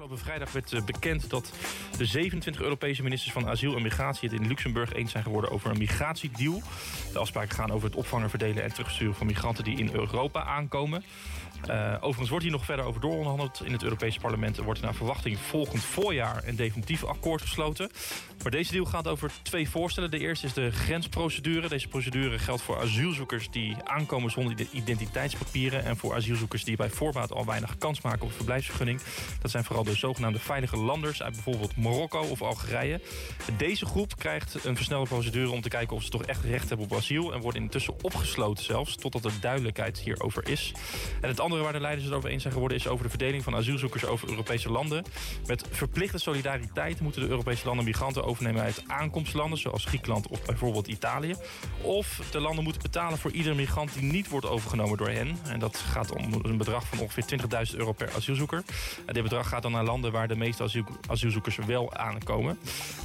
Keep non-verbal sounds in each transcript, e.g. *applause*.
Afgelopen vrijdag werd eh, bekend dat de 27 Europese ministers van Asiel en Migratie het in Luxemburg eens zijn geworden over een migratiedeal. De afspraken gaan over het opvangen, verdelen en terugsturen van migranten die in Europa aankomen. Uh, overigens wordt hier nog verder over dooronderhandeld in het Europese parlement. Er wordt naar verwachting volgend voorjaar een definitief akkoord gesloten. Maar deze deal gaat over twee voorstellen. De eerste is de grensprocedure. Deze procedure geldt voor asielzoekers die aankomen zonder identiteitspapieren... en voor asielzoekers die bij voorbaat al weinig kans maken op verblijfsvergunning. Dat zijn vooral de zogenaamde veilige landers uit bijvoorbeeld Marokko of Algerije. Deze groep krijgt een versnelde procedure om te kijken of ze toch echt recht hebben op asiel... en wordt intussen opgesloten zelfs, totdat er duidelijkheid hierover is. En het andere waar de leiders het over eens zijn geworden... is over de verdeling van asielzoekers over Europese landen. Met verplichte solidariteit moeten de Europese landen migranten overnemen uit aankomstlanden... zoals Griekenland of bijvoorbeeld Italië. Of de landen moeten betalen voor iedere migrant die niet wordt overgenomen door hen. En dat gaat om een bedrag van ongeveer 20.000 euro per asielzoeker. En dit bedrag gaat dan naar landen waar de meeste asiel asielzoekers wel aankomen.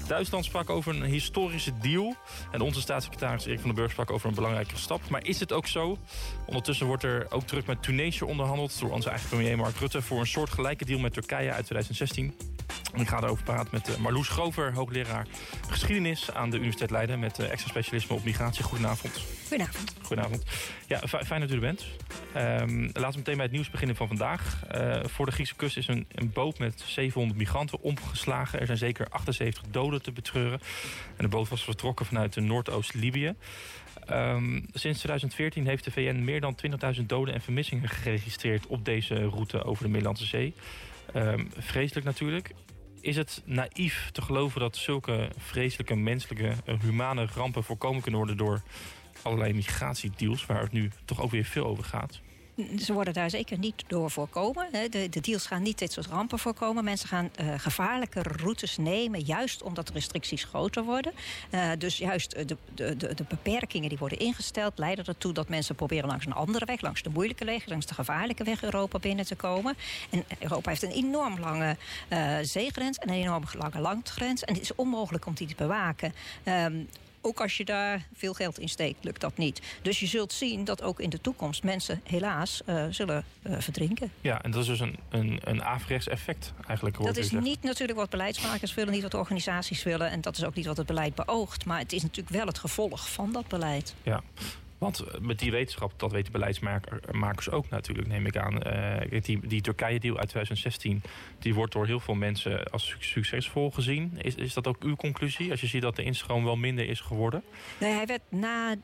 Duitsland sprak over een historische deal. En onze staatssecretaris Erik van den Burg sprak over een belangrijke stap. Maar is het ook zo? Ondertussen wordt er ook terug met Tunesië onderhandeld... door onze eigen premier Mark Rutte... voor een soort gelijke deal met Turkije uit 2016. Ik ga erover praten met eh, Marloes Grover, hoogleraar geschiedenis aan de Universiteit Leiden... met eh, extra specialisme op migratie. Goedenavond. Goedenavond. Goedenavond. Ja, fijn dat u er bent. Um, laten we meteen bij het nieuws beginnen van vandaag. Uh, voor de Griekse kust is een, een, boot met 700 migranten omgeslagen. Er zijn zeker 78 doden te betreuren. En de boot was vertrokken vanuit Noordoost-Libië. Um, sinds 2014 heeft de VN meer dan 20.000 doden en vermissingen geregistreerd... op deze route over de Middellandse Zee. Um, vreselijk natuurlijk. Is het naïef te geloven dat zulke vreselijke menselijke, humane rampen voorkomen kunnen worden door allerlei migratiedeals, waar het nu toch ook weer veel over gaat? Ze worden daar zeker niet door voorkomen. De, de deals gaan niet dit soort rampen voorkomen. Mensen gaan uh, gevaarlijke routes nemen, juist omdat de restricties groter worden. Uh, dus juist de, de, de, beperkingen die worden ingesteld leiden ertoe dat mensen proberen langs een andere weg, langs de moeilijke weg, langs de gevaarlijke weg Europa binnen te komen. En Europa heeft een enorm lange zeegrens en een enorm lange landgrens. En het is onmogelijk om die te bewaken. Um, ook als je daar veel geld in steekt, lukt dat niet. Dus je zult zien dat ook in de toekomst mensen helaas uh, zullen uh, verdrinken. Ja, en dat is dus een, een, een averechts effect eigenlijk. Dat is niet natuurlijk wat beleidsmakers willen, niet wat organisaties willen. En dat is ook niet wat het beleid beoogt. Maar het is natuurlijk wel het gevolg van dat beleid. Ja. Want eh, met die wetenschap, dat weten beleidsmakers ook natuurlijk, neem ik aan. Uh, die, die Turkije-deal uit 2016, die wordt door heel veel mensen als succesvol gezien. Is, is dat ook uw conclusie, als je ziet dat de instroom wel minder is geworden? Nee, hij werd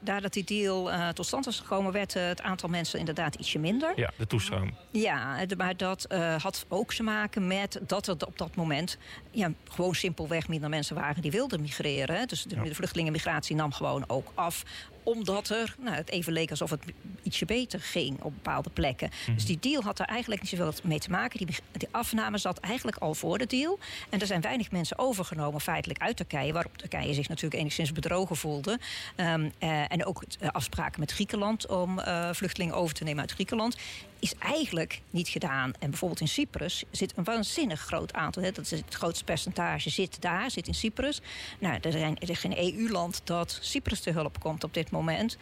nadat die deal uh, tot stand was gekomen, werd het aantal mensen inderdaad ietsje minder. Ja, de toestroom. Ja, maar dat had ook te maken met dat er op dat moment ja, gewoon simpelweg minder mensen waren die wilden migreren. Dus de, ja. de vluchtelingenmigratie nam gewoon ook af omdat er, nou, het even leek alsof het ietsje beter ging op bepaalde plekken. Mm. Dus die deal had er eigenlijk niet zoveel mee te maken. Die, die afname zat eigenlijk al voor de deal. En er zijn weinig mensen overgenomen feitelijk uit Turkije. Waarop Turkije zich natuurlijk enigszins bedrogen voelde. Um, uh, en ook afspraken met Griekenland om uh, vluchtelingen over te nemen uit Griekenland is eigenlijk niet gedaan. En bijvoorbeeld in Cyprus zit een waanzinnig groot aantal. Hè, dat is het grootste percentage zit daar, zit in Cyprus. Nou, er, zijn, er is geen EU-land dat Cyprus te hulp komt op dit moment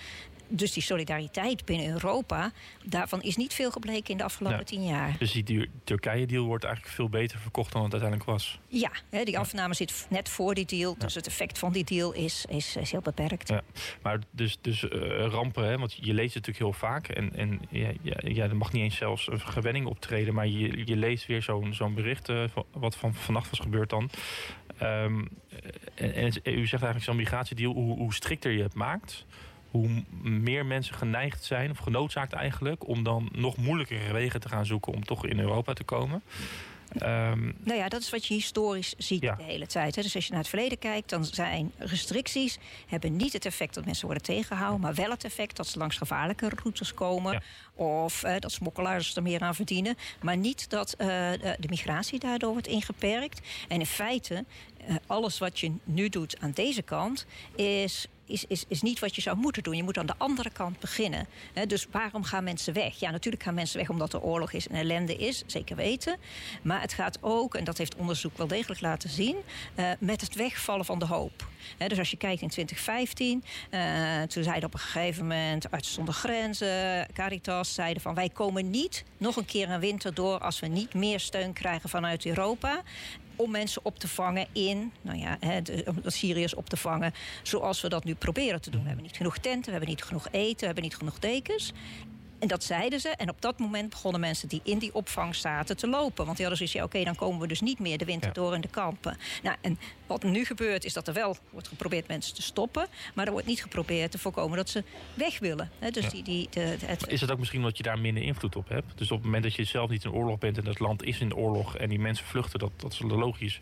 dus die solidariteit binnen Europa, daarvan is niet veel gebleken in de afgelopen tien jaar. Dus die Turkije-deal wordt eigenlijk veel beter verkocht dan het uiteindelijk was. Ja, hè, die afname zit net voor die deal. Dus het effect van die deal is, is, is heel beperkt. Ja. Maar dus, dus uh, rampen, hè, want je leest het natuurlijk heel vaak. En, en ja, ja, ja, er mag niet eens zelfs een gewenning optreden. Maar je, je leest weer zo'n zo'n bericht, uh, wat van vannacht was gebeurd dan. Um, en, en, u zegt eigenlijk zo'n migratiedeal, hoe, hoe strikter je het maakt hoe meer mensen geneigd zijn, of genoodzaakt eigenlijk, om dan nog moeilijkere wegen te gaan zoeken om toch in Europa te komen. Um, nou ja, dat is wat je historisch ziet ja. de hele tijd. Hè. Dus als je naar het verleden kijkt, dan zijn restricties hebben niet het effect dat mensen worden tegengehouden, maar wel het effect dat ze langs gevaarlijke routes komen. Ja. Of dat smokkelaars er meer aan verdienen. Maar niet dat uh, de migratie daardoor wordt ingeperkt. En in feite, uh, alles wat je nu doet aan deze kant, is is, is, is niet wat je zou moeten doen. Je moet aan de andere kant beginnen. dus waarom gaan mensen weg? Ja, natuurlijk gaan mensen weg omdat er oorlog is en ellende is, zeker weten. Maar het gaat ook, en dat heeft onderzoek wel degelijk laten zien, uh, met het wegvallen van de hoop. dus als je kijkt in 2015, uh, toen zeiden op een gegeven moment Artsen zonder Grenzen, Caritas, zeiden van wij komen niet nog een keer een winter door als we niet meer steun krijgen vanuit Europa om mensen op te vangen in, nou ja, om de Syriërs op te vangen zoals we dat nu proberen te doen. We hebben niet genoeg tenten, we hebben niet genoeg eten, we hebben niet genoeg dekens. En dat zeiden ze. En op dat moment begonnen mensen die in die opvang zaten te lopen. Want die hadden zoiets, ja, oké, dan komen we dus niet meer de winter door in de kampen. Nou, en wat nu gebeurt, is dat er wel wordt geprobeerd mensen te stoppen. Maar er wordt niet geprobeerd te voorkomen dat ze weg willen. dus die, die, de, het... Is het ook misschien omdat je daar minder invloed op hebt? Dus op het moment dat je zelf niet in oorlog bent en het land is in oorlog en die mensen vluchten, dat, dat is logisch.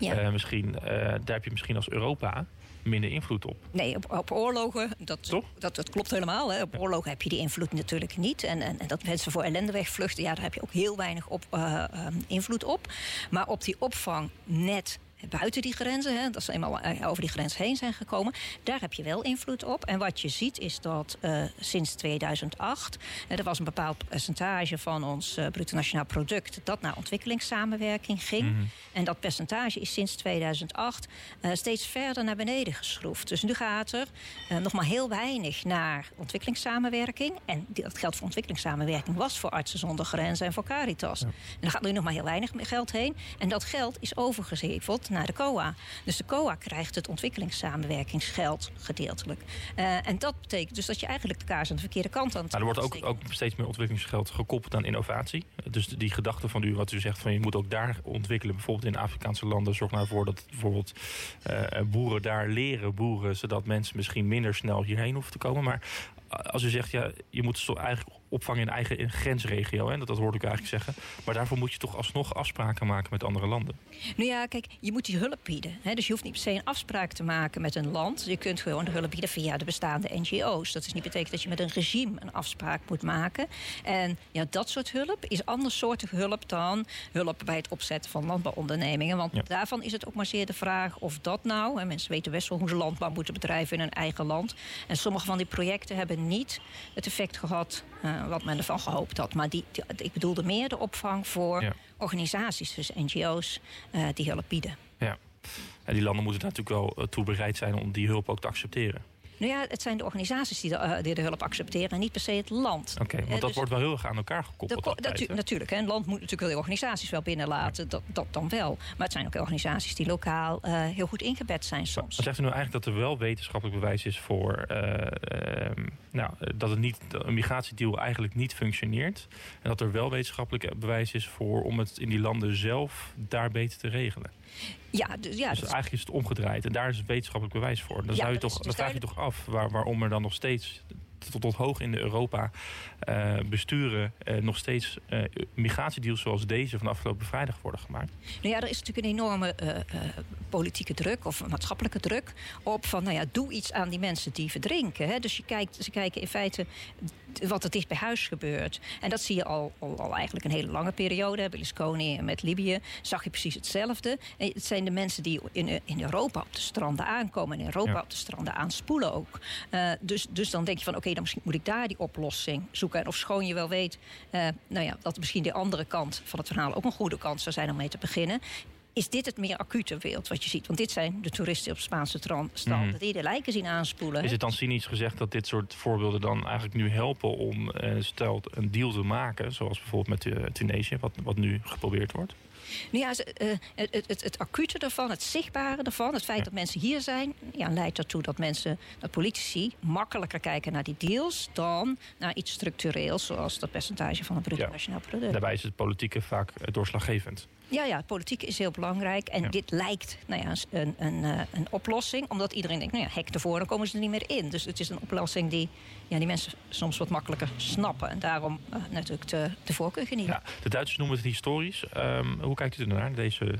Ja. Uh, misschien, uh, daar heb je misschien als Europa minder invloed op. Nee, op, op oorlogen, dat, dat, dat, klopt helemaal. Hè. Op oorlogen heb je die invloed natuurlijk niet. En, en, en, dat mensen voor ellende wegvluchten, ja, daar heb je ook heel weinig op, uh, invloed op. Maar op die opvang net buiten die grenzen, hè, dat ze eenmaal eh, over die grens heen zijn gekomen, daar heb je wel invloed op. En wat je ziet is dat uh, sinds 2008, uh, er was een bepaald percentage van ons uh, bruto nationaal product dat naar ontwikkelingssamenwerking ging. Mm -hmm. En dat percentage is sinds 2008 steeds verder naar beneden geschroefd. Dus nu gaat er nog maar heel weinig naar ontwikkelingssamenwerking. En dat geld voor ontwikkelingssamenwerking was voor Artsen zonder Grenzen en voor Caritas. Ja. En daar gaat nu nog maar heel weinig geld heen. En dat geld is overgezeveld naar de COA. Dus de COA krijgt het ontwikkelingssamenwerkingsgeld gedeeltelijk. Uh, en dat betekent dus dat je eigenlijk de kaars aan de verkeerde kant aan het nou, Er wordt ook, ook steeds meer ontwikkelingsgeld gekoppeld aan innovatie. Dus die gedachte van u, wat u zegt, van je moet ook daar ontwikkelen. Bijvoorbeeld in Afrikaanse landen. Zorg nou ervoor dat bijvoorbeeld uh, boeren daar leren boeren. Zodat mensen misschien minder snel hierheen hoeven te komen. Maar als u zegt, ja, je moet toch eigenlijk opvangen in eigen grensregio. Hè? Dat, dat hoorde ik eigenlijk zeggen. Maar daarvoor moet je toch alsnog afspraken maken met andere landen. Nou ja, kijk, je moet die hulp bieden. Hè? Dus je hoeft niet per se een afspraak te maken met een land. Je kunt gewoon de hulp bieden via de bestaande NGO's. Dat is niet betekent dat je met een regime een afspraak moet maken. En ja, dat soort hulp is andersoortige hulp dan hulp bij het opzetten van landbouwondernemingen. Want daarvan is het ook maar zeer de vraag of dat nou... en mensen weten best wel hoe ze landbouw moeten bedrijven in hun eigen land. En sommige van die projecten hebben niet het effect gehad... Uh, wat men ervan gehoopt had. Maar die, ik bedoelde meer de opvang voor organisaties, dus NGO's, uh, die hulp bieden. Ja. En die landen moeten natuurlijk wel uh, toe bereid zijn om die hulp ook te accepteren. Nou ja, het zijn de organisaties die de, uh, die de hulp accepteren en niet per se het land. Oké, want dat dus wordt wel heel erg aan elkaar gekoppeld. De, natu natuurlijk, hè. een land moet natuurlijk wel de organisaties wel binnenlaten, dat, dat dan wel. Maar het zijn ook organisaties die lokaal uh, heel goed ingebed zijn soms. Maar zegt u nou eigenlijk dat er wel wetenschappelijk bewijs is voor uh, nou, dat het niet, een migratiedeal eigenlijk niet functioneert? En dat er wel wetenschappelijk bewijs is voor om het in die landen zelf daar beter te regelen? Ja, dus, ja, dus eigenlijk is het omgedraaid. En daar is wetenschappelijk bewijs voor. Dan, zou je toch, dan vraag je toch af waar, waarom er dan nog steeds tot, tot hoog in de Europa uh, besturen uh, nog steeds uh, migratiedeals zoals deze van afgelopen vrijdag worden gemaakt? Nou ja, er is natuurlijk een enorme politieke druk of maatschappelijke druk op van, nou ja, doe iets aan die mensen die verdrinken. Hè. Dus je kijkt, ze kijken in feite wat er dicht bij huis gebeurt. En dat zie je al, al, al eigenlijk een hele lange periode. Berlusconi met Libië zag je precies hetzelfde. En het zijn de mensen die in, in Europa op de stranden aankomen. En in Europa ja. op de stranden aanspoelen ook. Dus, dus dan denk je van oké, dan misschien moet ik daar die oplossing zoeken. En of schoon je wel weet uh, nou ja, dat misschien de andere kant van het verhaal ook een goede kant zou zijn om mee te beginnen is dit het meer acute beeld wat je ziet? Want dit zijn de toeristen op Spaanse stranden mm. die de lijken zien aanspoelen. Is het dan cynisch gezegd dat dit soort voorbeelden dan eigenlijk nu helpen om stel een deal te maken, zoals bijvoorbeeld met uh, Tunesië, wat, wat nu geprobeerd wordt? Nou ja, uh, het, het, het, acute ervan, het zichtbare ervan, het feit ja. dat mensen hier zijn, ja, leidt ertoe dat mensen, dat politici makkelijker kijken naar die deals dan naar iets structureels, zoals dat percentage van het bruto nationaal product. Daarbij is het politieke vaak doorslaggevend. Ja, ja, politiek is heel belangrijk. En ja. dit lijkt nou ja, een, een, eh, een, oplossing. Omdat iedereen denkt, nou ja, hek ervoor, dan komen ze er niet meer in. Dus het is een oplossing die ja, die mensen soms wat makkelijker snappen. En daarom uh, natuurlijk de, de voorkeur genieten. Ja, de Duitsers noemen het historisch. Um, hoe kijkt u ernaar, deze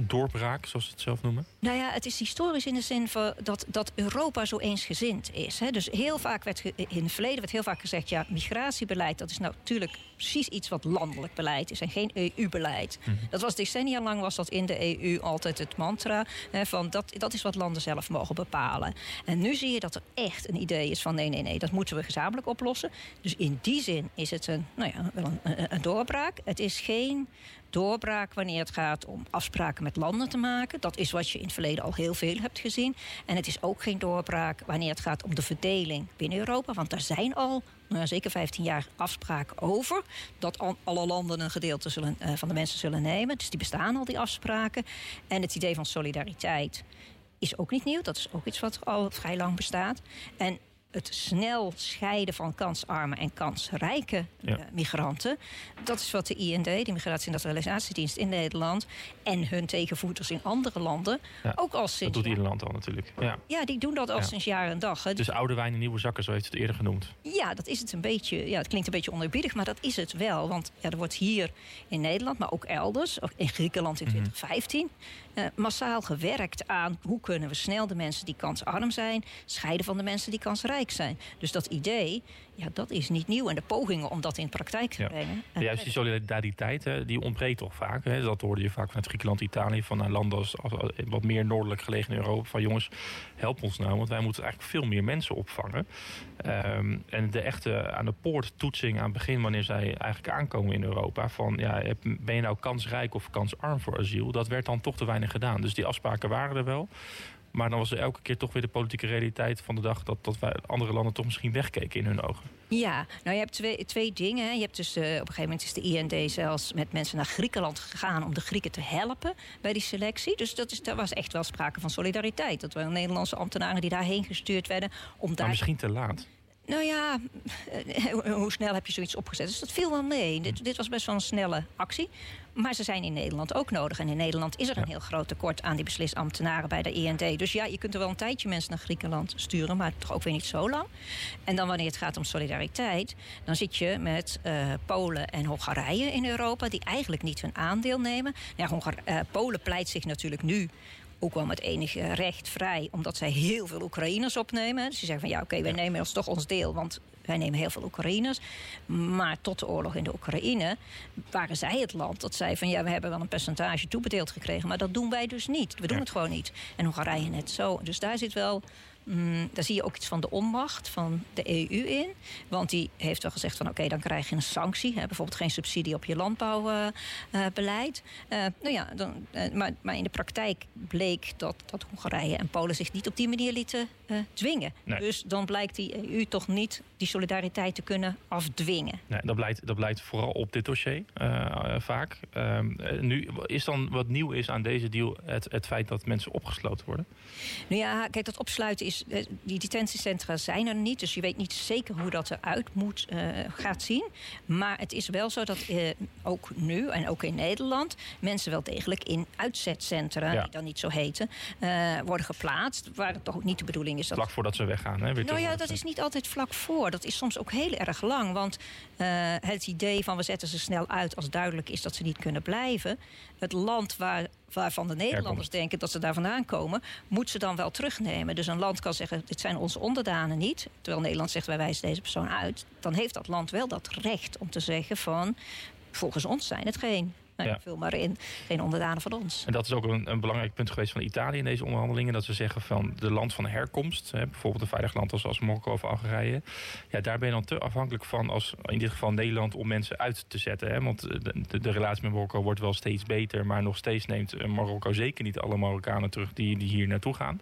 doorbraak, zoals ze het zelf noemen? Nou ja, het is historisch in de zin van dat, dat Europa zo eensgezind is. Hè. Dus heel vaak werd in het verleden werd heel vaak gezegd... ja, migratiebeleid, dat is nou natuurlijk precies iets wat landelijk beleid is... en geen EU-beleid. Mm -hmm. Dat was decennia lang was dat in de EU altijd het mantra... Hè, van dat, dat is wat landen zelf mogen bepalen. En nu zie je dat er echt een idee is van... nee, nee, nee, dat moeten we gezamenlijk oplossen. Dus in die zin is het een, nou ja, wel een, een doorbraak. Het is geen doorbraak wanneer het gaat om afspraken met landen te maken. Dat is wat je in het verleden al heel veel hebt gezien. En het is ook geen doorbraak wanneer het gaat om de verdeling binnen Europa. Want daar zijn al nou, zeker 15 jaar afspraken over. Dat alle landen een gedeelte zullen, uh, van de mensen zullen nemen. Dus die bestaan al, die afspraken. En het idee van solidariteit is ook niet nieuw. Dat is ook iets wat al vrij lang bestaat. En het snel scheiden van kansarme en kansrijke eh, migranten. Dat is wat de IND, de Migratie- en Naturalisatiedienst in Nederland... en hun tegenvoeters in andere landen ook al sinds... Dat doet ieder land al natuurlijk. Ja, ja die doen dat al sinds jaar en dag. Hè. Dus oude wijn in nieuwe zakken, zo heeft het eerder genoemd. Ja, dat is het een beetje. Ja, het klinkt een beetje onerbiedig, maar dat is het wel. Want ja, er wordt hier in Nederland, maar ook elders... in Griekenland in 2015... Mhm. Eh, massaal gewerkt aan hoe kunnen we snel de mensen die kansarm zijn... scheiden van de mensen die kansrijk zijn. Dus dat idee, ja, dat is niet nieuw. En de pogingen om dat in praktijk te brengen... Ja, juist die solidariteit, hè, die ontbreekt toch vaak. Hè? Dat hoorde je vaak vanuit Griekenland, Italië... van nou, landen als, als, wat meer noordelijk gelegen in Europa... van jongens, help ons nou, want wij moeten eigenlijk veel meer mensen opvangen. Um, en de echte aan de poort toetsing aan het begin... wanneer zij eigenlijk aankomen in Europa... van ja, ben je nou kansrijk of kansarm voor asiel... dat werd dan toch te weinig gedaan. Dus die afspraken waren er wel. Maar dan was er elke keer toch weer de politieke realiteit van de dag... dat, dat wij andere landen toch misschien wegkeken in hun ogen. Ja, nou je hebt twee, twee dingen. Je hebt dus, uh, op een gegeven moment is de IND zelfs met mensen naar Griekenland gegaan... om de Grieken te helpen bij die selectie. Dus dat is, daar was echt wel sprake van solidariteit. Dat waren Nederlandse ambtenaren die daarheen gestuurd werden. Om daar... Maar misschien te laat. Nou ja, eh, hoe snel heb je zoiets opgezet? Dus dat viel wel mee. Dit, dit, was best wel een snelle actie. Maar ze zijn in Nederland ook nodig. En in Nederland is er een heel groot tekort aan die beslisambtenaren bij de IND. Dus ja, je kunt er wel een tijdje mensen naar Griekenland sturen, maar toch ook weer niet zo lang. En dan wanneer het gaat om solidariteit, dan zit je met uh, Polen en Hongarije in Europa, die eigenlijk niet hun aandeel nemen. Ja, Hongar uh, Polen pleit zich natuurlijk nu ook wel met enige recht vrij, omdat zij heel veel Oekraïners opnemen. Dus ze zeggen van ja, oké, wij nemen ons toch ons deel, want wij nemen heel veel Oekraïners. Maar tot de oorlog in de Oekraïne waren zij het land dat zei van ja, we hebben wel een percentage toebedeeld gekregen, maar dat doen wij dus niet. We doen het gewoon niet. En Hongarije net zo. Dus daar zit wel Mm, daar zie je ook iets van de onmacht van de EU in. Want die heeft wel gezegd van oké, dan krijg je een sanctie. Hè, bijvoorbeeld geen subsidie op je landbouwbeleid. Uh, uh, nou ja, dan, uh, maar, maar, in de praktijk bleek dat, dat Hongarije en Polen zich niet op die manier lieten dwingen. Dus dan blijkt die EU toch niet die solidariteit te kunnen afdwingen. Nee, dat, blijkt, dat blijkt vooral op dit dossier vaak. Ehm, nu is dan wat nieuw is aan deze deal het, het feit dat mensen opgesloten worden? Nou ja, kijk, dat opsluiten is eh, die detentiecentra zijn er niet. Dus je weet niet zeker hoe dat eruit moet, uh, gaat zien. Maar het is wel zo dat uh, ook nu en ook in Nederland... mensen wel degelijk in uitzetcentra, die dan niet zo heten... Uh, worden geplaatst, waar het toch niet de bedoeling is... Dat... Vlak voordat ze weggaan, hè? Weer nou ja, dat is niet altijd vlak voor. Dat is soms ook heel erg lang. Want het idee van we zetten ze snel uit als duidelijk is dat ze niet kunnen blijven... het land waar waarvan de Nederlanders denken dat ze daar vandaan komen, moet ze dan wel terugnemen. Dus een land kan zeggen, dit zijn onze onderdanen niet. Terwijl Nederland zegt, wij wijzen deze persoon uit. Dan heeft dat land wel dat recht om te zeggen van, volgens ons zijn het geen nou, ja. Vul maar in. Geen onderdanen van ons. En dat is ook een, een, belangrijk punt geweest van Italië in deze onderhandelingen. Dat ze zeggen van de land van herkomst. Hè, bijvoorbeeld een veilig land als, als Marokko of Algerije. Ja, daar ben je dan te afhankelijk van als in dit geval Nederland om mensen uit te zetten. Hè, want de, de, relatie met Marokko wordt wel steeds beter. Maar nog steeds neemt eh, Marokko zeker niet alle Marokkanen terug die, die hier naartoe gaan.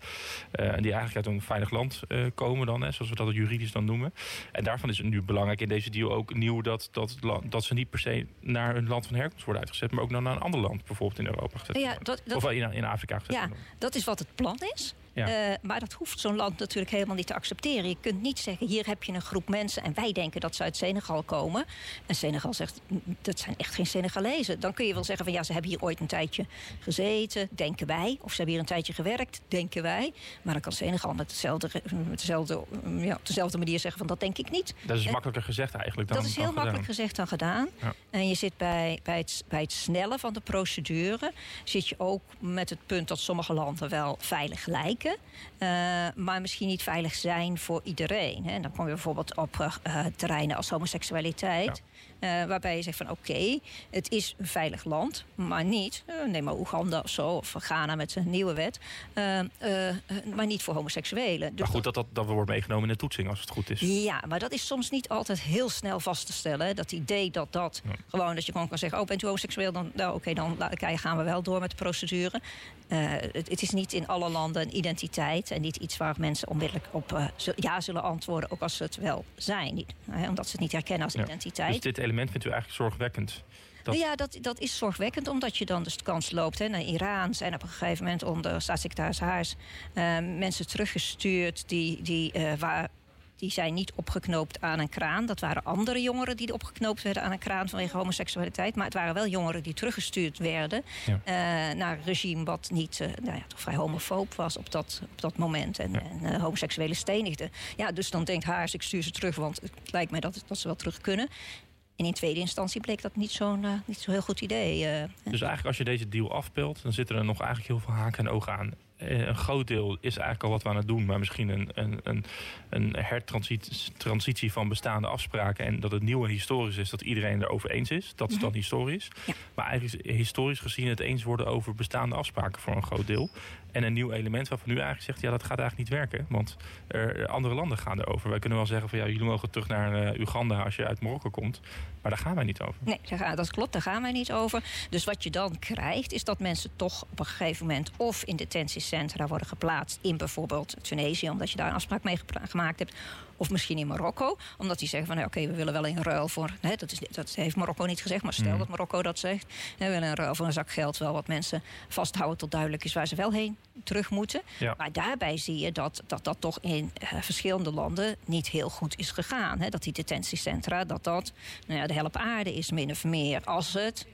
Uh, die eigenlijk uit een veilig land uh, komen dan. Hè, zoals we dat juridisch dan noemen. En daarvan is het nu belangrijk in deze deal ook nieuw dat, dat, dat ze niet per se naar hun land van herkomst worden uitgezet maar ook naar een ander land, bijvoorbeeld in Europa gezet. Ja, dat, dat, of in, in Afrika gezet. Ja, dat is wat het plan is. Ja. Uh, maar dat hoeft zo'n land natuurlijk helemaal niet te accepteren. Je kunt niet zeggen, hier heb je een groep mensen... en wij denken dat ze uit Senegal komen. En Senegal zegt, dat zijn echt geen Senegalezen. Dan kun je wel zeggen van, ja, ze hebben hier ooit een tijdje gezeten, denken wij. Of ze hebben hier een tijdje gewerkt, denken wij. Maar dan kan Senegal met, dezelfde, met dezelfde, ja, op dezelfde manier zeggen van, dat denk ik niet. Dat is makkelijker gezegd eigenlijk dan Dat is heel makkelijk gezegd dan gedaan. Ja. En je zit bij, bij, het, bij het snellen van de procedure... zit je ook met het punt dat sommige landen wel veilig lijken lijken, maar misschien niet veilig zijn voor iedereen. Hè. En dan kom je bijvoorbeeld op terreinen als homoseksualiteit. Uh, waarbij je zegt van oké, het is een veilig land, maar niet, neem maar Oeganda of zo, of Ghana met zijn nieuwe wet, maar niet voor homoseksuelen. Dus maar goed, dat, dat, dat wordt meegenomen in de toetsing als het goed is. Ja, maar dat is soms niet altijd heel snel vast te stellen. Dat idee dat dat gewoon, dat je gewoon kan zeggen, oh bent u homoseksueel, dan nou, oké, dan gaan we wel door met de procedure. Het, het, is niet in alle landen een identiteit en niet iets waar mensen onmiddellijk op ja zullen antwoorden, ook als ze het wel zijn. Niet, omdat ze het niet herkennen als identiteit. Dus dit element vindt u eigenlijk zorgwekkend? Dat... Ja, dat, dat is zorgwekkend, omdat je dan dus de kans loopt. Hè, naar Iran zijn op een gegeven moment onder staatssecretaris Haars uh, mensen teruggestuurd die, die, uh, waar, die zijn niet opgeknoopt aan een kraan. Dat waren andere jongeren die opgeknoopt werden aan een kraan vanwege homoseksualiteit. Maar het waren wel jongeren die teruggestuurd werden ja. uh, naar een regime wat niet nou ja, toch vrij homofoob was op dat, op dat moment. En, ja. en homoseksuele stenigde. Ja, dus dan denkt Haars, ik stuur ze terug, want het lijkt mij dat, dat ze wel terug kunnen. En in tweede instantie bleek dat niet zo'n uh, niet zo heel goed idee. Uh, dus eigenlijk als je deze deal afpelt, dan zitten er nog eigenlijk heel veel haken en ogen aan. Eh, een groot deel is eigenlijk al wat we aan het doen, maar misschien een, een, een, een hertransitie van bestaande afspraken. En dat het nieuwe historisch is, dat iedereen erover eens is. Dat is mhm. dan historisch. Maar eigenlijk historisch gezien het eens worden over bestaande afspraken voor een groot deel. En een nieuw element waarvan nu eigenlijk zegt, ja, dat gaat eigenlijk niet werken. Want er, andere landen gaan erover. Wij kunnen wel zeggen van ja, jullie mogen terug naar uh, Uganda als je uit Marokko komt. Maar daar gaan wij niet over. Nee, dat klopt, daar gaan wij niet over. Dus wat je dan krijgt, is dat mensen toch op een gegeven moment of in detentiecentra worden geplaatst in bijvoorbeeld Tunesië, omdat je daar een afspraak mee gemaakt hebt. Of misschien in Marokko. Omdat die zeggen van nou, oké, we willen wel in ruil voor. Hè, dat, is, dat heeft Marokko niet gezegd, maar stel mm. dat Marokko dat zegt. We willen in ruil voor een zak geld wel wat mensen vasthouden tot duidelijk is waar ze wel heen terug moeten. Maar daarbij zie je dat dat, dat toch in uh, verschillende landen niet heel goed is gegaan. Hè? Dat die detentiecentra, dat dat nou ja, de help aarde is min of meer. Als het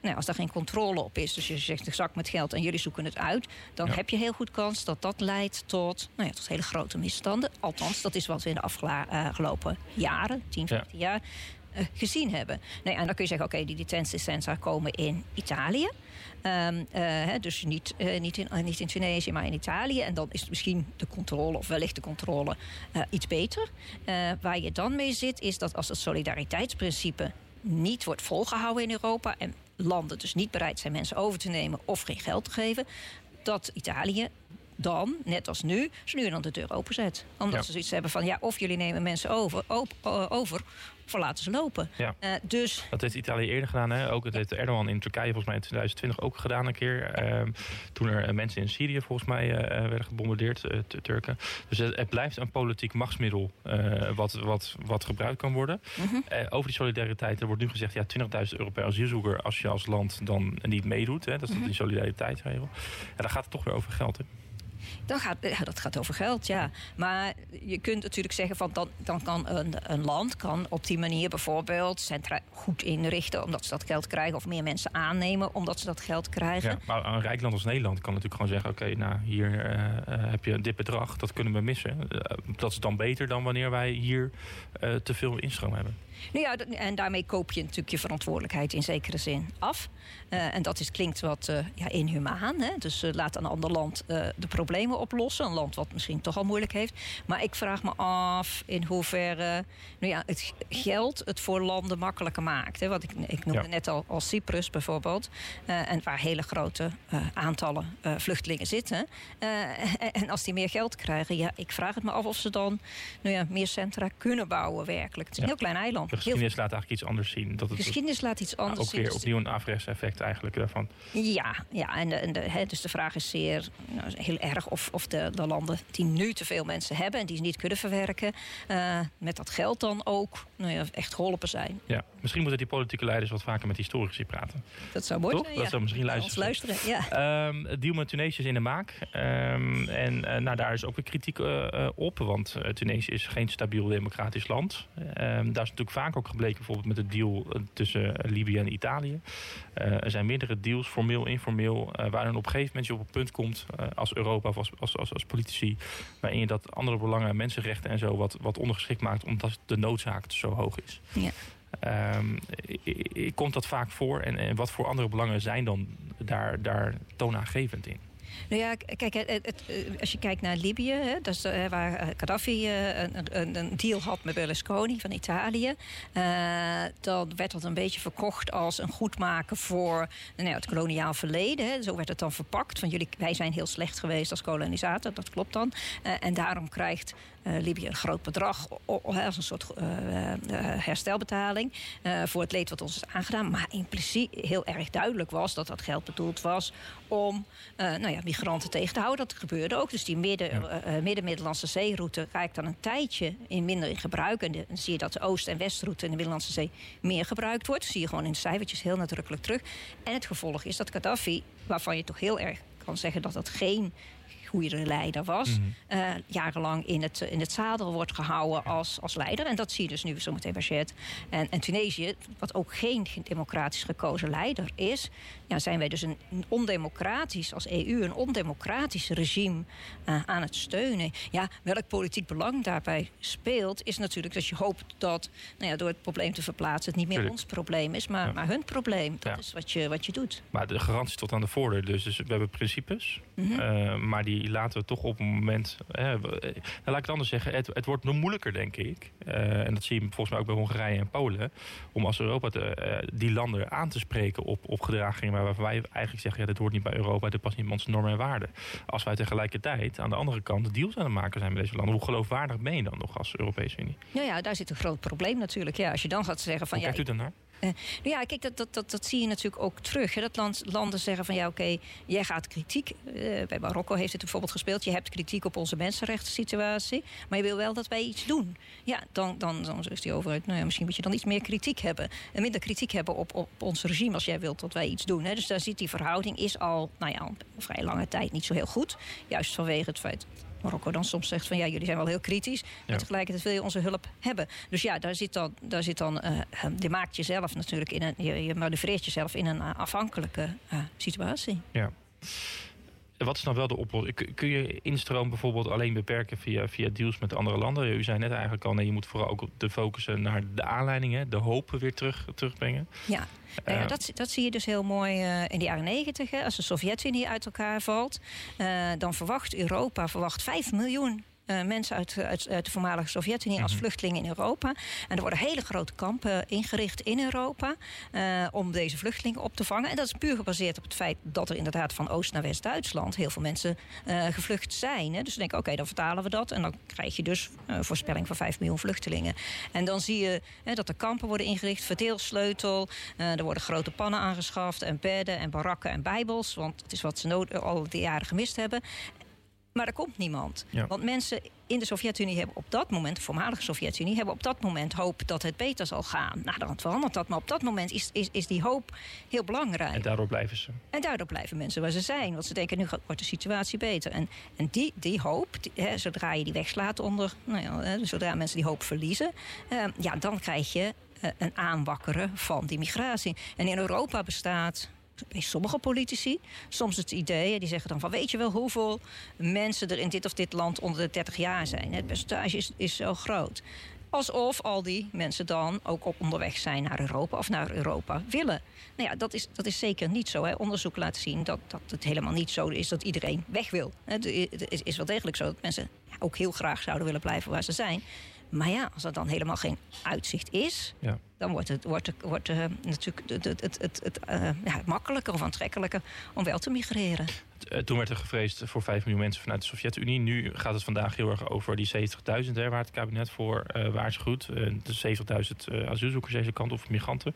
nou, als daar geen controle op is, dus je zegt een zak met geld en jullie zoeken het uit, dan heb je heel goed kans dat dat leidt tot, nou ja, tot hele grote misstanden. Althans, dat is wat we in de afgelopen jaren, 10, 15 jaar, uh, gezien hebben. Nee, en dan kun je zeggen, oké, die detentiecentra komen in Italië. Um, uh, dus niet, uh, niet, in, niet in Tunesië, maar in Italië. En dan is misschien de controle, of wellicht de controle, iets beter. waar je dan mee zit, is dat als het solidariteitsprincipe niet wordt volgehouden in Europa... en landen dus niet bereid zijn mensen over te nemen of geen geld te geven, dat Italië dan, net als nu, ze nu dan de deur openzet. Omdat ze zoiets hebben van, ja, of jullie nemen mensen over, op, over voor laten ze lopen. Ja. Uh, dus... Dat heeft Italië eerder gedaan. Hè? Ook, dat heeft Erdogan in Turkije volgens mij in 2020 ook gedaan een keer. Uh, toen er mensen in Syrië volgens mij uh, werden gebombardeerd, Turken. Dus het, het, blijft een politiek machtsmiddel wat, wat, wat gebruikt kan worden. -huh. Mhm. over die solidariteit, er wordt nu gezegd... ja, 20.000 euro per asielzoeker als je als land dan niet meedoet. Hè? Dat is -huh. die solidariteitsregel. En dan gaat het toch weer over geld. Hè? Dan gaat, ja, dat gaat over geld, ja. Maar je kunt natuurlijk zeggen van dan, dan kan een, een land kan op die manier bijvoorbeeld centra goed inrichten omdat ze dat geld krijgen, of meer mensen aannemen omdat ze dat geld krijgen. Ja, maar een rijk land als Nederland kan natuurlijk gewoon zeggen: oké, nou hier uh, heb je dit bedrag, dat kunnen we missen. Dat is dan beter dan wanneer wij hier te veel instroom hebben. Nou ja, en daarmee koop je natuurlijk je verantwoordelijkheid in zekere zin af. Uh, en dat is, klinkt wat uh, ja, inhumaan. Hè? Dus uh, laat een ander land de problemen oplossen. Een land wat misschien toch al moeilijk heeft. Maar ik vraag me af in hoeverre nou ja, het geld het voor landen makkelijker maakt. Hè? Wat ik, ik noemde ja. net al als Cyprus bijvoorbeeld. en waar hele grote aantallen vluchtelingen zitten. en als die meer geld krijgen, ja, ik vraag het me af of ze dan nou ja, meer centra kunnen bouwen werkelijk. Het is een heel klein eiland. De geschiedenis laat eigenlijk iets anders zien. Dat het geschiedenis laat iets anders zien. Ook weer opnieuw een averechts effect eigenlijk daarvan. Ja, ja en, de, en de, dus de vraag is zeer nou, heel erg of, of de, de, landen die nu te veel mensen hebben... en die ze niet kunnen verwerken, uh, met dat geld dan ook nou ja, echt geholpen zijn. Ja, misschien moeten die politieke leiders wat vaker met historici praten. Dat zou mooi zijn, Dat zou misschien luisteren. luisteren ja. Um, het deal met Tunesië is in de maak. Um, en uh, nou, daar is ook weer kritiek uh, op, want Tunesië is geen stabiel democratisch land. Um, daar is natuurlijk vaak ook gebleken bijvoorbeeld met het deal eh, tussen eh, Libië en Italië. Uh, er zijn meerdere deals, formeel, informeel, uh, waarin op een gegeven moment je op een punt komt als Europa of als, als, als, als, politici, waarin je dat andere belangen, mensenrechten en zo wat, wat ondergeschikt maakt omdat de noodzaak zo hoog is. Ja. Um, komt dat vaak voor en, en wat voor andere belangen zijn dan daar, daar toonaangevend in? Nou ja, kijk, het, het, als je kijkt naar Libië, hè, dat is, uh, waar Gaddafi uh, een, een, deal had met Berlusconi van Italië, uh, dan werd dat een beetje verkocht als een goedmaken voor nou, het koloniaal verleden. Hè. Zo werd het dan verpakt. Van jullie, wij zijn heel slecht geweest als kolonisator, dat klopt dan. en daarom krijgt Libië een groot bedrag als een soort herstelbetaling voor het leed wat ons is aangedaan. Maar impliciet heel erg duidelijk was dat dat geld bedoeld was om nou ja, migranten tegen te houden. Dat gebeurde ook. Dus die midden, midden-Middellandse zeeroute raakt dan een tijdje in minder in gebruik. En dan zie je dat de Oost- en Westroute in de Middellandse Zee meer gebruikt wordt. Dat zie je gewoon in de cijfertjes heel nadrukkelijk terug. En het gevolg is dat Gaddafi, waarvan je toch heel erg kan zeggen dat dat geen goede leider was. Mm jarenlang in het, in het zadel wordt gehouden als, als leider. En dat zie je dus nu zometeen bij Chet. En, en Tunesië, wat ook geen democratisch gekozen leider is... Ja, zijn wij dus een, ondemocratisch, als EU, een ondemocratisch regime uh, aan het steunen. Ja, welk politiek belang daarbij speelt, is natuurlijk dat je hoopt dat nou ja, door het probleem te verplaatsen het niet meer ons probleem is, maar, maar hun probleem. Dat is wat je, wat je doet. Maar de garantie tot aan de voordeur. Dus, dus we hebben principes, mm -hmm. maar die laten we toch op een moment. Eh, nou, laat ik het anders zeggen. Het, het wordt nog moeilijker, denk ik. Uh, en dat zie je volgens mij ook bij Hongarije en Polen. Om als Europa te, uh, die landen aan te spreken op, op gedragingen waarvan wij eigenlijk zeggen: ja, dit hoort niet bij Europa, dit past niet bij onze normen en waarden. Als wij tegelijkertijd aan de andere kant deals aan het maken zijn met deze landen, hoe geloofwaardig ben je dan nog als Europese Unie? Nou ja, daar zit een groot probleem natuurlijk. Ja, als je dan gaat zeggen van hoe ja. Kijkt u dan naar? Uh, ja, kijk, dat, dat, dat, dat zie je natuurlijk ook terug. Hè. Dat land, landen zeggen van ja, oké, jij gaat kritiek. Uh, bij Marokko heeft het bijvoorbeeld gespeeld. Je hebt kritiek op onze mensenrechten situatie. Maar je wil wel dat wij iets doen. Ja, dan, dan, dan zegt die overheid, nou ja, misschien moet je dan iets meer kritiek hebben. En minder kritiek hebben op, op ons regime als jij wilt dat wij iets doen. Hè. Dus daar ziet die verhouding is al, nou ja, al vrij lange tijd niet zo heel goed. Juist vanwege het feit Marokko dan soms zegt van ja, jullie zijn wel heel kritisch. Maar tegelijkertijd wil je onze hulp hebben. Dus ja, daar zit dan, daar zit dan uh, je maakt jezelf natuurlijk in een, je, je manoeuvreert jezelf in een afhankelijke uh, situatie. Ja. Wat is dan wel de oplossing? Kun je instroom bijvoorbeeld alleen beperken via, via deals met andere landen? U zei net eigenlijk al, nee, je moet vooral ook de focussen naar de aanleidingen, de hopen weer terug, terugbrengen. Ja, nou ja, dat, dat zie je dus heel mooi uh, in de jaren negentig. Als de Sovjet-Unie uit elkaar valt, uh, dan verwacht Europa verwacht 5 miljoen uh, mensen uit, uit, uit, de voormalige Sovjet-Unie als mhm. vluchtelingen in Europa. En er worden hele grote kampen ingericht in Europa uh, om deze vluchtelingen op te vangen. En dat is puur gebaseerd op het feit dat er inderdaad van Oost naar West-Duitsland heel veel mensen uh, gevlucht zijn. Hè. Dus we denken, oké, dan vertalen we dat. En dan krijg je dus een voorspelling van 5 miljoen vluchtelingen. En dan zie je hè, dat er kampen worden ingericht, verdeelsleutel. er worden grote pannen aangeschaft en bedden en barakken en bijbels. Want het is wat ze al die jaren gemist hebben. Maar er komt niemand. Want mensen in de Sovjet-Unie hebben op dat moment, de voormalige Sovjet-Unie, hebben op dat moment hoop dat het beter zal gaan. Nou, dan verandert dat. Maar op dat moment is, is, is die hoop heel belangrijk. En daardoor blijven ze. En daardoor blijven mensen waar ze zijn. Want ze denken, nu wordt de situatie beter. En, en die, die hoop, hè, zodra je die wegslaat onder, nou ja, hè, zodra mensen die hoop verliezen, eh, ja, dan krijg je eh, een aanwakkeren van die migratie. En in Europa bestaat bij sommige politici soms het idee, die zeggen dan van weet je wel hoeveel mensen er in dit of dit land onder de 30 jaar zijn. Het percentage is, is zo groot. Alsof al die mensen dan ook op onderweg zijn naar Europa of naar Europa willen. Nou ja, dat is, dat is zeker niet zo. Hè. Onderzoek laat zien dat, dat het helemaal niet zo is dat iedereen weg wil. Het is, wel degelijk zo dat mensen ook heel graag zouden willen blijven waar ze zijn. Maar ja, als er dan helemaal geen uitzicht is, ja. dan wordt het, wordt, wordt, uh, natuurlijk het, het, het, het uh, ja, makkelijker of aantrekkelijker om wel te migreren. Eh, toen werd er gevreesd voor 5 miljoen mensen vanuit de Sovjet-Unie. Nu gaat het vandaag heel erg over die 70.000 waar het kabinet voor uh, waarschuwt. de 70.000 asielzoekers deze kant of migranten.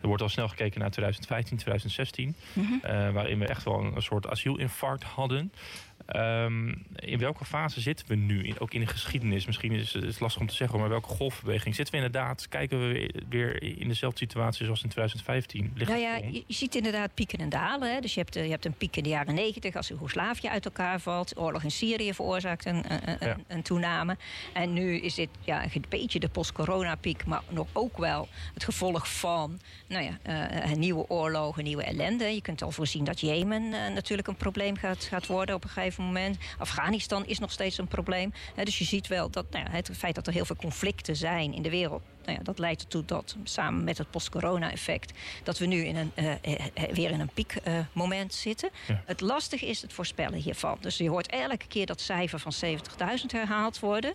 Er wordt al snel gekeken naar 2015, 2016. Mm -hmm. waarin we echt wel een, een soort asielinfarct hadden. Um, in welke fase zitten we nu? In, ook in de geschiedenis. Misschien is het lastig om te zeggen, maar welke golfbeweging zitten we inderdaad? Kijken we weer in dezelfde situatie zoals in 2015? Ligt nou ja, je, ziet inderdaad pieken en dalen. Hè. Dus je hebt, je hebt een piek in de jaren 90 als Joegoslavië uit elkaar valt. Oorlog in Syrië veroorzaakt een, een, een, toename. En nu is dit ja, een beetje de post-corona-piek, maar nog ook wel het gevolg van nou ja, een nieuwe oorlog, een nieuwe ellende. Je kunt al voorzien dat Jemen uh, natuurlijk een probleem gaat, gaat worden op een gegeven moment. Afghanistan is nog steeds een probleem. dus je ziet wel dat nou het feit dat er heel veel conflicten zijn in de wereld nou ja, dat leidt ertoe dat samen met het post-corona-effect... dat we nu in een, uh, weer in een piekmoment zitten. Het lastige is het voorspellen hiervan. Dus je hoort elke keer dat cijfer van 70.000 herhaald worden.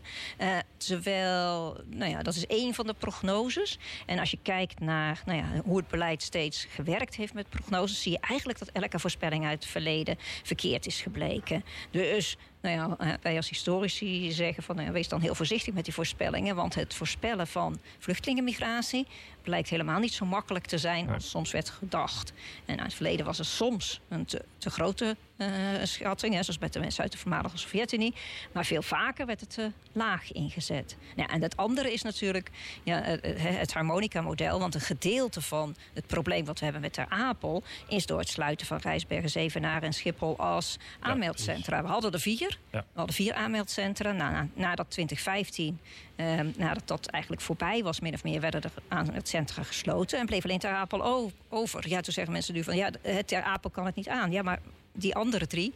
terwijl, nou ja, dat is één van de prognoses. En als je kijkt naar nou ja, hoe het beleid steeds gewerkt heeft met prognoses... zie je eigenlijk dat elke voorspelling uit het verleden verkeerd is gebleken. Dus nou ja, eh, wij als historici zeggen van ja, wees dan heel voorzichtig met die voorspellingen. Want het voorspellen van vluchtelingenmigratie blijkt helemaal niet zo makkelijk te zijn als soms werd gedacht. En uit het verleden was er soms een te, te grote uh, schatting, hè, zoals bij de mensen uit de voormalige Sovjet-Unie. Maar veel vaker werd het te laag ingezet. Nou, en het andere is natuurlijk ja, het harmonica-model. Want een gedeelte van het probleem wat we hebben met Ter Apel... is door het sluiten van Rijsbergen, Zevenaar en Schiphol als aanmeldcentra. we hadden er vier. We hadden vier aanmeldcentra. Na, na, nadat 2015 Ehm, nadat dat eigenlijk voorbij was, min of meer, werden er aan het centrum gesloten. En bleef alleen Ter Apel over. Ja, toen zeggen mensen nu van, ja, het Ter Apel kan het niet aan. Ja, maar die andere drie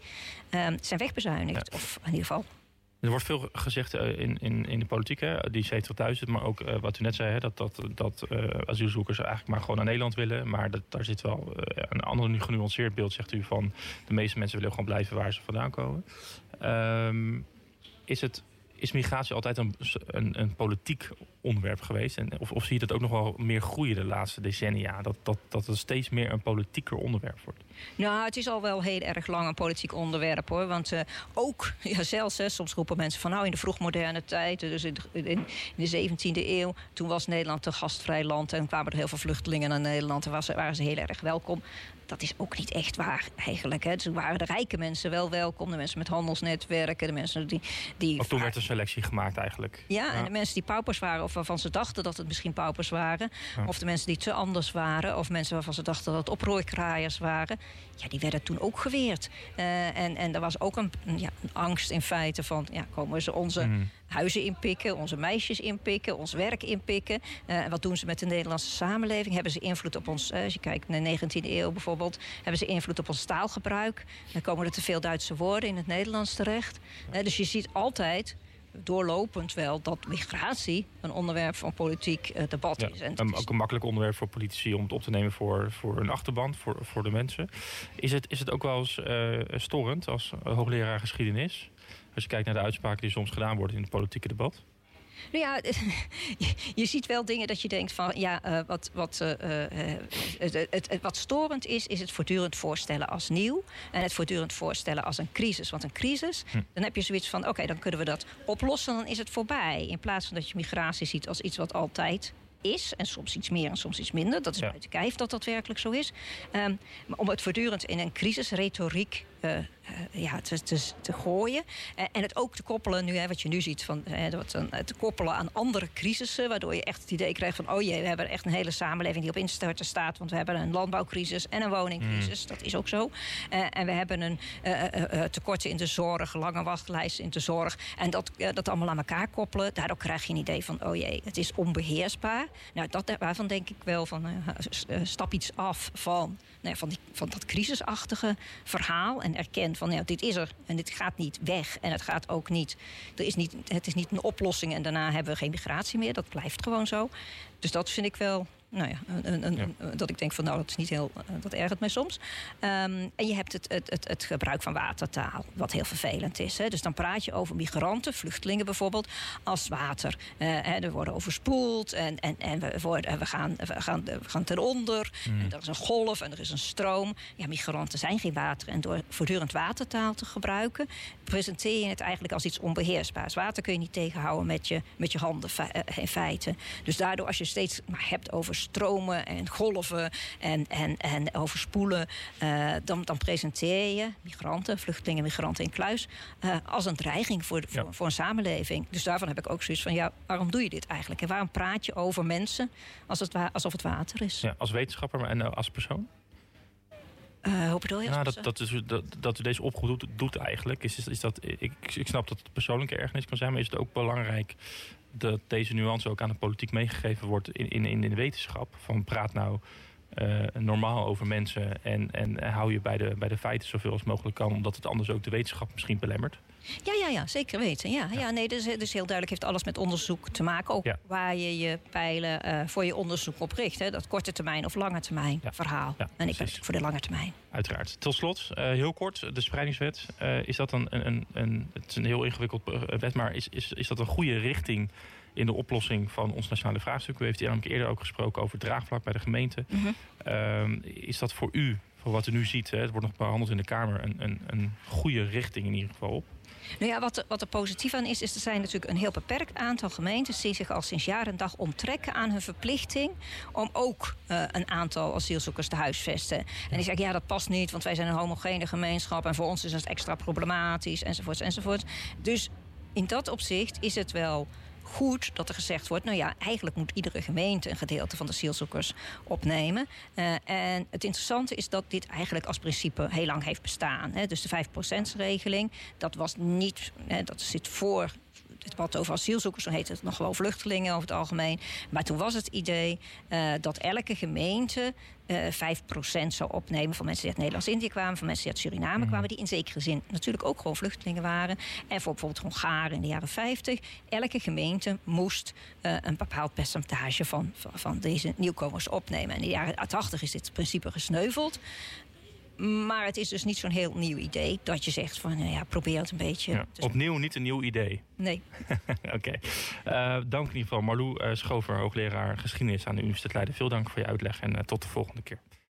ehm, zijn wegbezuinigd. Of in ieder geval er wordt veel gezegd uh, in, in, in de politiek, hè, die 70.000, maar ook uh, wat u net zei, hè, dat, dat, dat uh, asielzoekers eigenlijk maar gewoon naar Nederland willen. Maar dat, daar zit wel een ander nu genuanceerd beeld, zegt u, van de meeste mensen willen gewoon blijven waar ze vandaan komen. Um, is het is migratie altijd een, een, een, politiek onderwerp geweest? En of, of zie je dat ook nog wel meer groeien de laatste decennia? Dat, dat, dat het steeds meer een politieker onderwerp wordt? Nou, het is al wel heel erg lang een politiek onderwerp hoor. Want uh, ook, *laughs* ja, zelfs, hè, soms roepen mensen van nou in de vroegmoderne tijd, dus in, in, in, de 17e eeuw, toen was Nederland een gastvrij land en kwamen er heel veel vluchtelingen naar Nederland en was, waren ze heel erg welkom dat is ook niet echt waar eigenlijk. Hè. Dus waren de rijke mensen wel welkom. De mensen met handelsnetwerken. De mensen die... die of toen werd een selectie gemaakt eigenlijk. Ja, en de mensen die paupers waren... of waarvan ze dachten dat het misschien paupers waren. Of de mensen die te anders waren. Of mensen waarvan ze dachten dat het oprooikraaiers waren. Ja, die werden toen ook geweerd. Uh, en, en er was ook een, ja, een angst in feite van... Ja, komen ze onze... Mhm huizen inpikken, onze meisjes inpikken, ons werk inpikken. Uh, wat doen ze met de Nederlandse samenleving? Hebben ze invloed op ons, uh, als je kijkt naar de 19e eeuw bijvoorbeeld, hebben ze invloed op ons taalgebruik? Dan komen er te veel Duitse woorden in het Nederlands terecht. Dus je ziet altijd doorlopend wel dat migratie een onderwerp van politiek uh, debat is. En een, ook een makkelijk onderwerp voor politici om het op te nemen voor, voor een achterban, voor, voor de mensen. Is het, is het ook wel eens uh, storend als hoogleraar geschiedenis? Als je kijkt naar de uitspraken die soms gedaan worden in het politieke debat? Nou ja, *laughs* je, ziet wel dingen dat je denkt van ja, uh, wat, wat, uh, het, het, het, wat storend is, is het voortdurend voorstellen als nieuw. En het voortdurend voorstellen als een crisis. Want een crisis, hm. dan heb je zoiets van oké, dan kunnen we dat oplossen, dan is het voorbij. In plaats van dat je migratie ziet als iets wat altijd is. En soms iets meer en soms iets minder. Dat is ja. buiten kijf dat dat werkelijk zo is. Um, maar om het voortdurend in een crisisretoriek ja, te, te, te gooien. Uh, en het ook te koppelen, nu, hè, wat je nu ziet, van, wat, te koppelen aan andere crisissen. Waardoor je echt het idee krijgt van: oh jee, we hebben echt een hele samenleving die op instorten staat. Want we hebben een landbouwcrisis en een woningcrisis. Mm. Dat is ook zo. en we hebben een tekorten in de zorg, lange wachtlijsten in de zorg. En dat, dat allemaal aan elkaar koppelen. Daardoor krijg je een idee van: oh jee, het is onbeheersbaar. Nou, dat, waarvan denk ik wel van: stap iets af van, nou, van, die, van dat crisisachtige verhaal. En erkent van ja, dit is er en dit gaat niet weg. En het gaat ook niet, er is niet, het is niet een oplossing en daarna hebben we geen migratie meer. Dat blijft gewoon zo. Dus dat vind ik wel nou ja, een, een, dat ik denk van nou, dat is niet heel, eh, dat ergert mij soms. Um, en je hebt het, het, het, het, gebruik van watertaal, wat heel vervelend is. Hè. Dus dan praat je over migranten, vluchtelingen bijvoorbeeld, als water. Uh, hè, er worden overspoeld en, en, en we, worden, we, gaan, we, gaan, we gaan ten onder. Mm. En er is een golf en er is een stroom. Ja, migranten zijn geen water. En door voortdurend watertaal te gebruiken, presenteer je het eigenlijk als iets onbeheersbaars. Water kun je niet tegenhouden met je, met je handen eh, in feite. Dus daardoor, als je steeds maar hebt over stromen en golven en, en, en overspoelen, uh, dan, dan presenteer je migranten, vluchtelingen, migranten in kluis, uh, als een dreiging voor, voor, voor, een samenleving. Dus daarvan heb ik ook zoiets van, ja, waarom doe je dit eigenlijk? En waarom praat je over mensen als het alsof het water is? Ja, als wetenschapper en uh, als persoon? Uh, hoe bedoel je? Nou, dat, dat, is, dat, dat u deze oproep doet, doet eigenlijk, is, is, is dat, ik, ik snap dat het persoonlijke ergernis kan zijn, maar is het ook belangrijk dat deze nuance ook aan de politiek meegegeven wordt in, in, in de wetenschap. Van praat nou normaal over mensen en, en hou je bij de, bij de feiten zoveel als mogelijk kan, omdat het anders ook de wetenschap misschien belemmert. Ja, ja, ja, zeker weten. Ja, ja. nee, dus, dus heel duidelijk heeft alles met onderzoek te maken. Ook waar je je pijlen uh, voor je onderzoek op richt. Hè. Dat korte termijn of lange termijn verhaal. en ik ben voor de lange termijn. Uiteraard. Tot slot, uh, heel kort, de spreidingswet. Is dat een, een, een, het is een heel ingewikkeld wet, maar is, is, is dat een goede richting in de oplossing van ons nationale vraagstuk? U heeft hier eerder ook gesproken over draagvlak bij de gemeente. Mm -hmm. is dat voor u, voor wat u nu ziet, hè, het wordt nog behandeld in de Kamer, een, een, een goede richting in ieder geval op? Nou ja, wat, wat er positief aan is, is er zijn natuurlijk een heel beperkt aantal gemeentes die zich al sinds jaar en dag onttrekken aan hun verplichting om ook uh, een aantal asielzoekers te huisvesten. En die zeggen, ja, dat past niet, want wij zijn een homogene gemeenschap en voor ons is het extra problematisch, enzovoorts, enzovoorts. Dus in dat opzicht is het wel goed dat er gezegd wordt... nou ja, eigenlijk moet iedere gemeente een gedeelte van de asielzoekers opnemen. Uh, en het interessante is dat dit eigenlijk als principe heel lang heeft bestaan. Hè. Dus de 5%-regeling, dat was niet... Hè, dat zit voor het debat over asielzoekers, dan heet het nog gewoon vluchtelingen over het algemeen. Maar toen was het idee uh, dat elke gemeente uh, eh, 5% zou opnemen van mensen die uit Nederlands-Indië kwamen, van mensen die uit Suriname mhm. kwamen, die in zekere zin natuurlijk ook gewoon vluchtelingen waren. En voor bijvoorbeeld Hongaren in de jaren 50. Elke gemeente moest uh, een bepaald percentage van, van, van, deze nieuwkomers opnemen. En in de jaren 80 is dit principe gesneuveld. Maar het is dus niet zo'n heel nieuw idee dat je zegt van nou ja, probeer het een beetje. Ja, opnieuw niet een nieuw idee. Nee. *laughs* Oké. Okay. Uh, eh, dank in ieder geval Marlou uh, Schover, hoogleraar geschiedenis aan de Universiteit Leiden. Veel dank voor je uitleg en uh, tot de volgende keer.